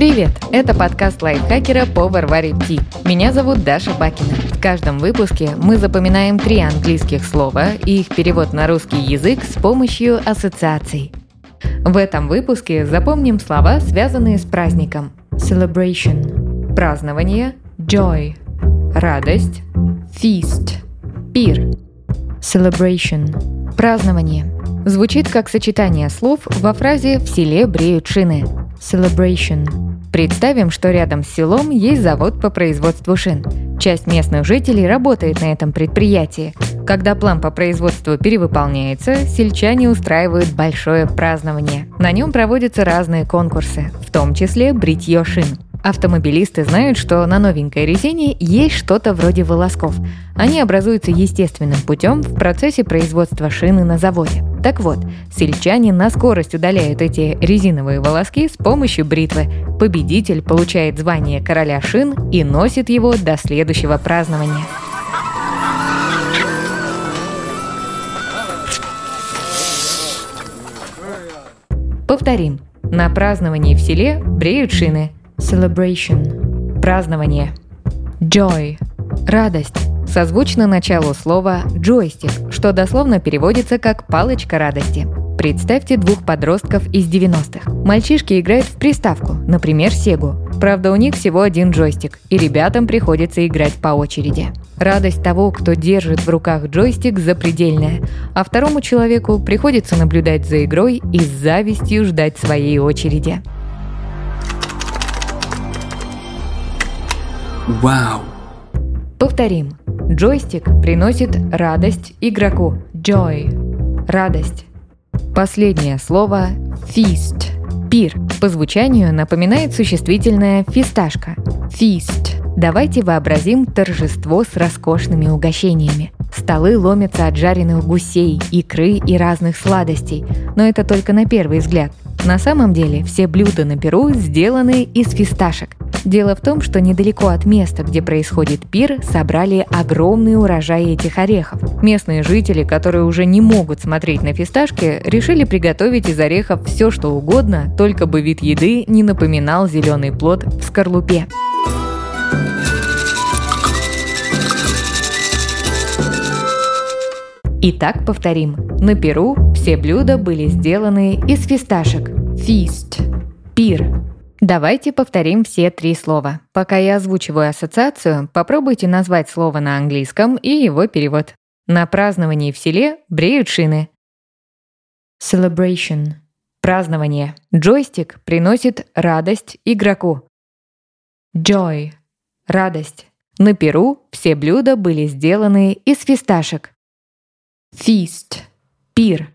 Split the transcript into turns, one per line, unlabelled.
Привет! Это подкаст лайфхакера по Варваре Ти. Меня зовут Даша Бакина. В каждом выпуске мы запоминаем три английских слова и их перевод на русский язык с помощью ассоциаций. В этом выпуске запомним слова, связанные с праздником. Celebration – празднование, joy – радость, feast – пир. Celebration – празднование. Звучит как сочетание слов во фразе «в селе бреют шины». Celebration. Представим, что рядом с селом есть завод по производству шин. Часть местных жителей работает на этом предприятии. Когда план по производству перевыполняется, сельчане устраивают большое празднование. На нем проводятся разные конкурсы, в том числе бритье шин. Автомобилисты знают, что на новенькой резине есть что-то вроде волосков. Они образуются естественным путем в процессе производства шины на заводе. Так вот, сельчане на скорость удаляют эти резиновые волоски с помощью бритвы. Победитель получает звание короля шин и носит его до следующего празднования. Повторим. На праздновании в селе бреют шины – Celebration – празднование. Joy – радость. Созвучно началу слова «джойстик», что дословно переводится как «палочка радости». Представьте двух подростков из 90-х. Мальчишки играют в приставку, например, Сегу. Правда, у них всего один джойстик, и ребятам приходится играть по очереди. Радость того, кто держит в руках джойстик, запредельная, а второму человеку приходится наблюдать за игрой и с завистью ждать своей очереди. Вау! Повторим. Джойстик приносит радость игроку. Joy. Радость. Последнее слово feast. Пир. По звучанию напоминает существительное фисташка. Feast. Давайте вообразим торжество с роскошными угощениями. Столы ломятся от жареных гусей, икры и разных сладостей. Но это только на первый взгляд. На самом деле все блюда на Перу сделаны из фисташек. Дело в том, что недалеко от места, где происходит пир, собрали огромный урожай этих орехов. Местные жители, которые уже не могут смотреть на фисташки, решили приготовить из орехов все, что угодно, только бы вид еды не напоминал зеленый плод в скорлупе. Итак, повторим. На Перу все блюда были сделаны из фисташек. Feast – пир. Давайте повторим все три слова. Пока я озвучиваю ассоциацию, попробуйте назвать слово на английском и его перевод. На праздновании в селе бреют шины. Celebration – празднование. Джойстик приносит радость игроку. Joy – радость. На Перу все блюда были сделаны из фисташек. Feast – пир.